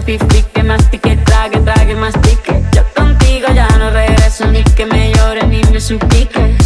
mortifique, que mastique, trague, trague, mastique. Yo contigo ya no regreso ni que me llore ni me suplique.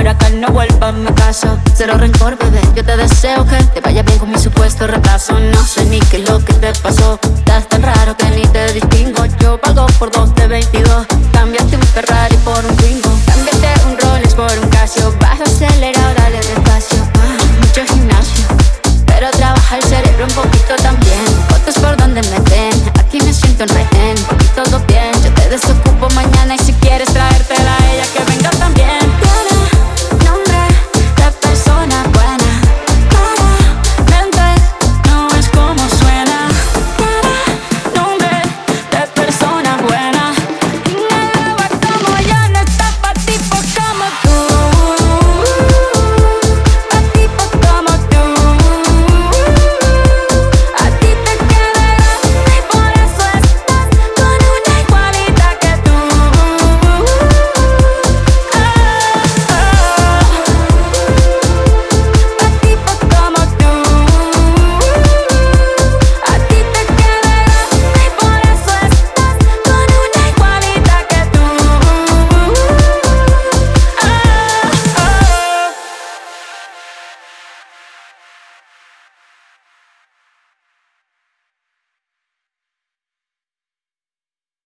Ahora que no vuelva a mi casa. Cero rencor, bebé Yo te deseo que te vaya bien con mi supuesto retraso. No sé ni qué es lo que te pasó. Estás tan raro que ni te distingo. Yo pago por dos de 22 Cámbiate un Ferrari por un gringo Cámbiate un Rolex por un Casio. Vas acelerado, dale despacio. Ah, mucho gimnasio. Pero trabaja el cerebro un poquito también. Fotos por donde me ven. Aquí me siento en rehén